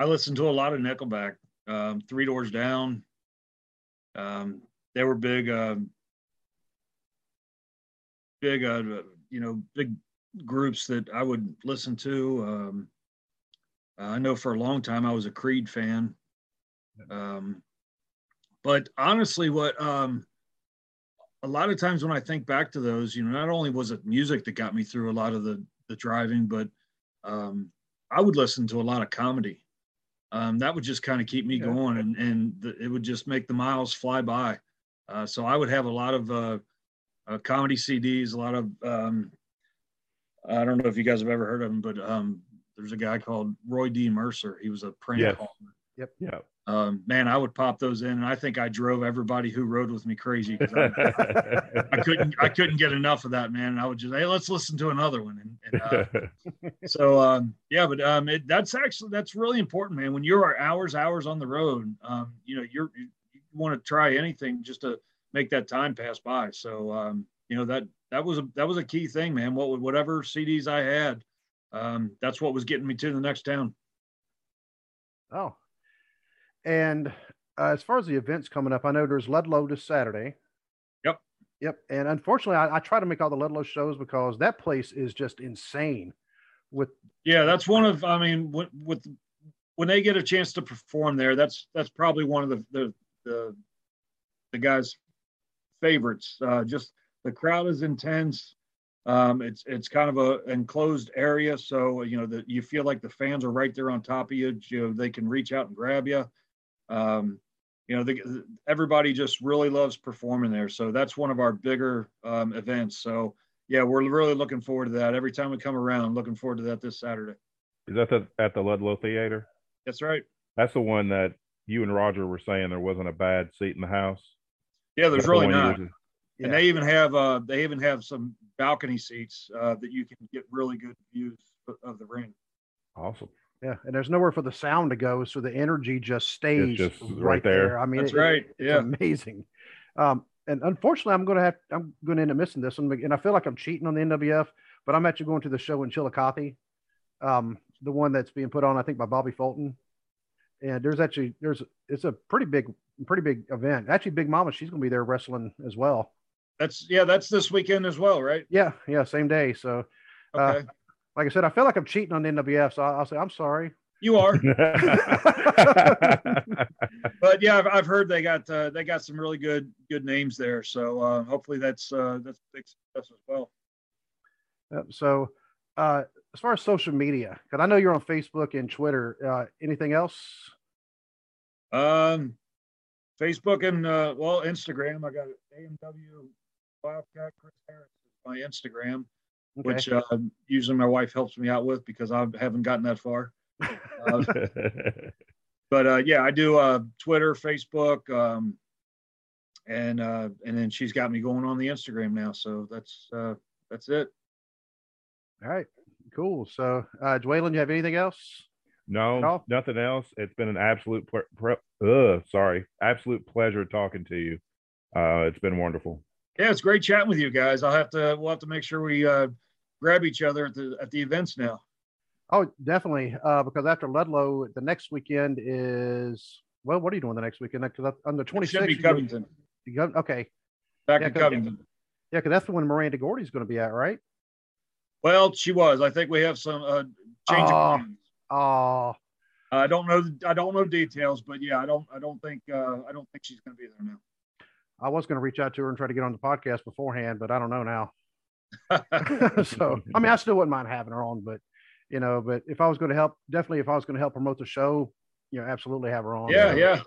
C: I listened to a lot of Nickelback, um, Three Doors Down. Um they were big um big uh you know, big groups that I would listen to. Um I know for a long time I was a Creed fan. Um but honestly what um a lot of times when i think back to those you know not only was it music that got me through a lot of the the driving but um i would listen to a lot of comedy um that would just kind of keep me
A: Okay.
C: going and and the, it would just make the miles fly by uh so i would have a lot of uh, uh comedy cds a lot of um i don't know if you guys have ever heard of him but um there's a guy called roy d mercer he was a prank
B: Yes.
C: caller
B: yeah.
C: Um, man, I would pop those in, and I think I drove everybody who rode with me crazy. I, I couldn't, I couldn't get enough of that, man. And I would just, hey, let's listen to another one. And, and uh, so, um, yeah, but um, it, that's actually that's really important, man. When you're hours, hours on the road, um, you know, you're you, you want to try anything just to make that time pass by. So, um, you know that that was a that was a key thing, man. What whatever CDs I had, um, that's what was getting me to the next town.
A: Oh, and uh, as far as the events coming up, I know there's Ludlow this Saturday.
C: Yep.
A: Yep. And unfortunately, I, I try to make all the Ludlow shows because that place is just insane. With
C: Yeah, that's one of I mean with, with when they get a chance to perform there, that's that's probably one of the the the, the guys' favorites. Uh, just the crowd is intense. Um, it's it's kind of a enclosed area, so you know that you feel like the fans are right there on top of you. You know, they can reach out and grab you. Um, you know, the, everybody just really loves performing there. So that's one of our bigger um, events. So yeah, we're really looking forward to that. Every time we come around, looking forward to that this Saturday.
B: Is that the, at the Ludlow Theater?
C: That's right.
B: That's the one that you and Roger were saying there wasn't a bad seat in the house.
C: Yeah, there's really not. And yeah. they even have uh, they even have some balcony seats uh, that you can get really good views of the ring.
B: Awesome.
A: Yeah, and there's nowhere for the sound to go, so the energy just stays
B: just
A: right,
B: right there.
A: there. I mean,
C: that's
A: it,
C: right.
A: yeah, amazing. Um, and unfortunately, I'm going to have I'm going to end up missing this one, and I feel like I'm cheating on the NWF, but I'm actually going to the show in Chillicothe, um, the one that's being put on, I think, by Bobby Fulton. And there's actually there's it's a pretty big pretty big event. Actually, Big Mama, she's going to be there wrestling as well.
C: That's yeah, that's this weekend as well, right?
A: Yeah, yeah, same day. So, uh, okay. Uh, like I said, I feel like I'm cheating on the NWF, so I'll, I'll say I'm sorry.
C: You are. but yeah, I've, I've heard they got uh, they got some really good good names there. So uh, hopefully that's uh, that's a big success as well.
A: Yep. So uh, as far as social media, because I know you're on Facebook and Twitter. Uh, anything else?
C: Um, Facebook and uh, well, Instagram. I got AMW Wildcat Chris Harris my Instagram okay. which uh, usually my wife helps me out with because I haven't gotten that far. Uh, but uh, yeah, I do uh, Twitter, Facebook, um, and uh, and then she's got me going on the Instagram now. So that's uh, that's it.
A: All right, cool. So, uh, Dwaylen, you have anything else?
B: No, nothing else. It's been an absolute ple- uh, sorry, absolute pleasure talking to you. Uh, it's been wonderful.
C: Yeah, it's great chatting with you guys. I'll have to we'll have to make sure we uh, grab each other at the at the events now.
A: Oh, definitely. Uh, because after Ludlow, the next weekend is well. What are you doing the next weekend? Because on the twenty sixth,
C: Covington.
A: You go, okay.
C: Back yeah, in Covington.
A: Yeah, because that's the one Miranda Gordy's going to be at, right?
C: Well, she was. I think we have some uh, change
A: oh, of plans. Oh.
C: I don't know. I don't know details, but yeah, I don't. I don't think. Uh, I don't think she's going to be there now.
A: I was going to reach out to her and try to get on the podcast beforehand, but I don't know now. so, I mean, I still wouldn't mind having her on, but you know, but if I was going to help, definitely if I was going to help promote the show, you know, absolutely have her on.
C: Yeah, yeah.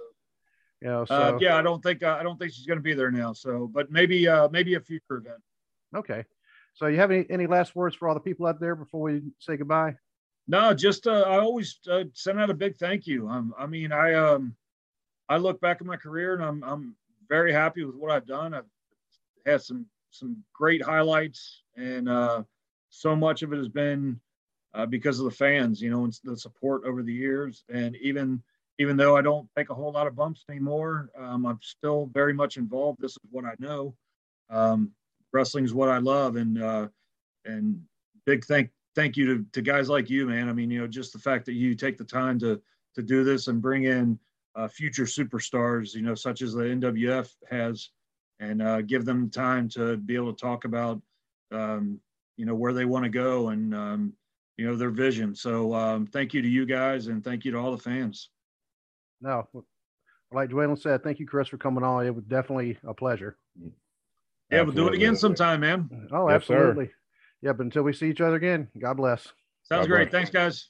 A: You know, uh, so
C: uh, yeah, I don't think uh, I don't think she's going to be there now. So, but maybe uh, maybe a future event.
A: Okay. So, you have any any last words for all the people out there before we say goodbye?
C: No, just uh, I always uh, send out a big thank you. Um, I mean, I um, I look back at my career and I'm I'm very happy with what I've done. I've had some some great highlights, and uh, so much of it has been uh, because of the fans, you know, and the support over the years. And even even though I don't take a whole lot of bumps anymore, um, I'm still very much involved. This is what I know. Um, wrestling is what I love, and uh, and big thank thank you to, to guys like you, man. I mean, you know, just the fact that you take the time to to do this and bring in uh, future superstars, you know, such as the NWF has, and uh, give them time to be able to talk about, um, you know, where they want to go and, um, you know, their vision. So um, thank you to you guys and thank you to all the fans.
A: No, like Dwayne said, thank you, Chris, for coming on. It was definitely a pleasure.
C: Yeah, absolutely. we'll do it again sometime, man.
A: Oh, yes, absolutely. Sir. Yeah, but until we see each other again, God bless.
C: Sounds God great. Bless. Thanks, guys.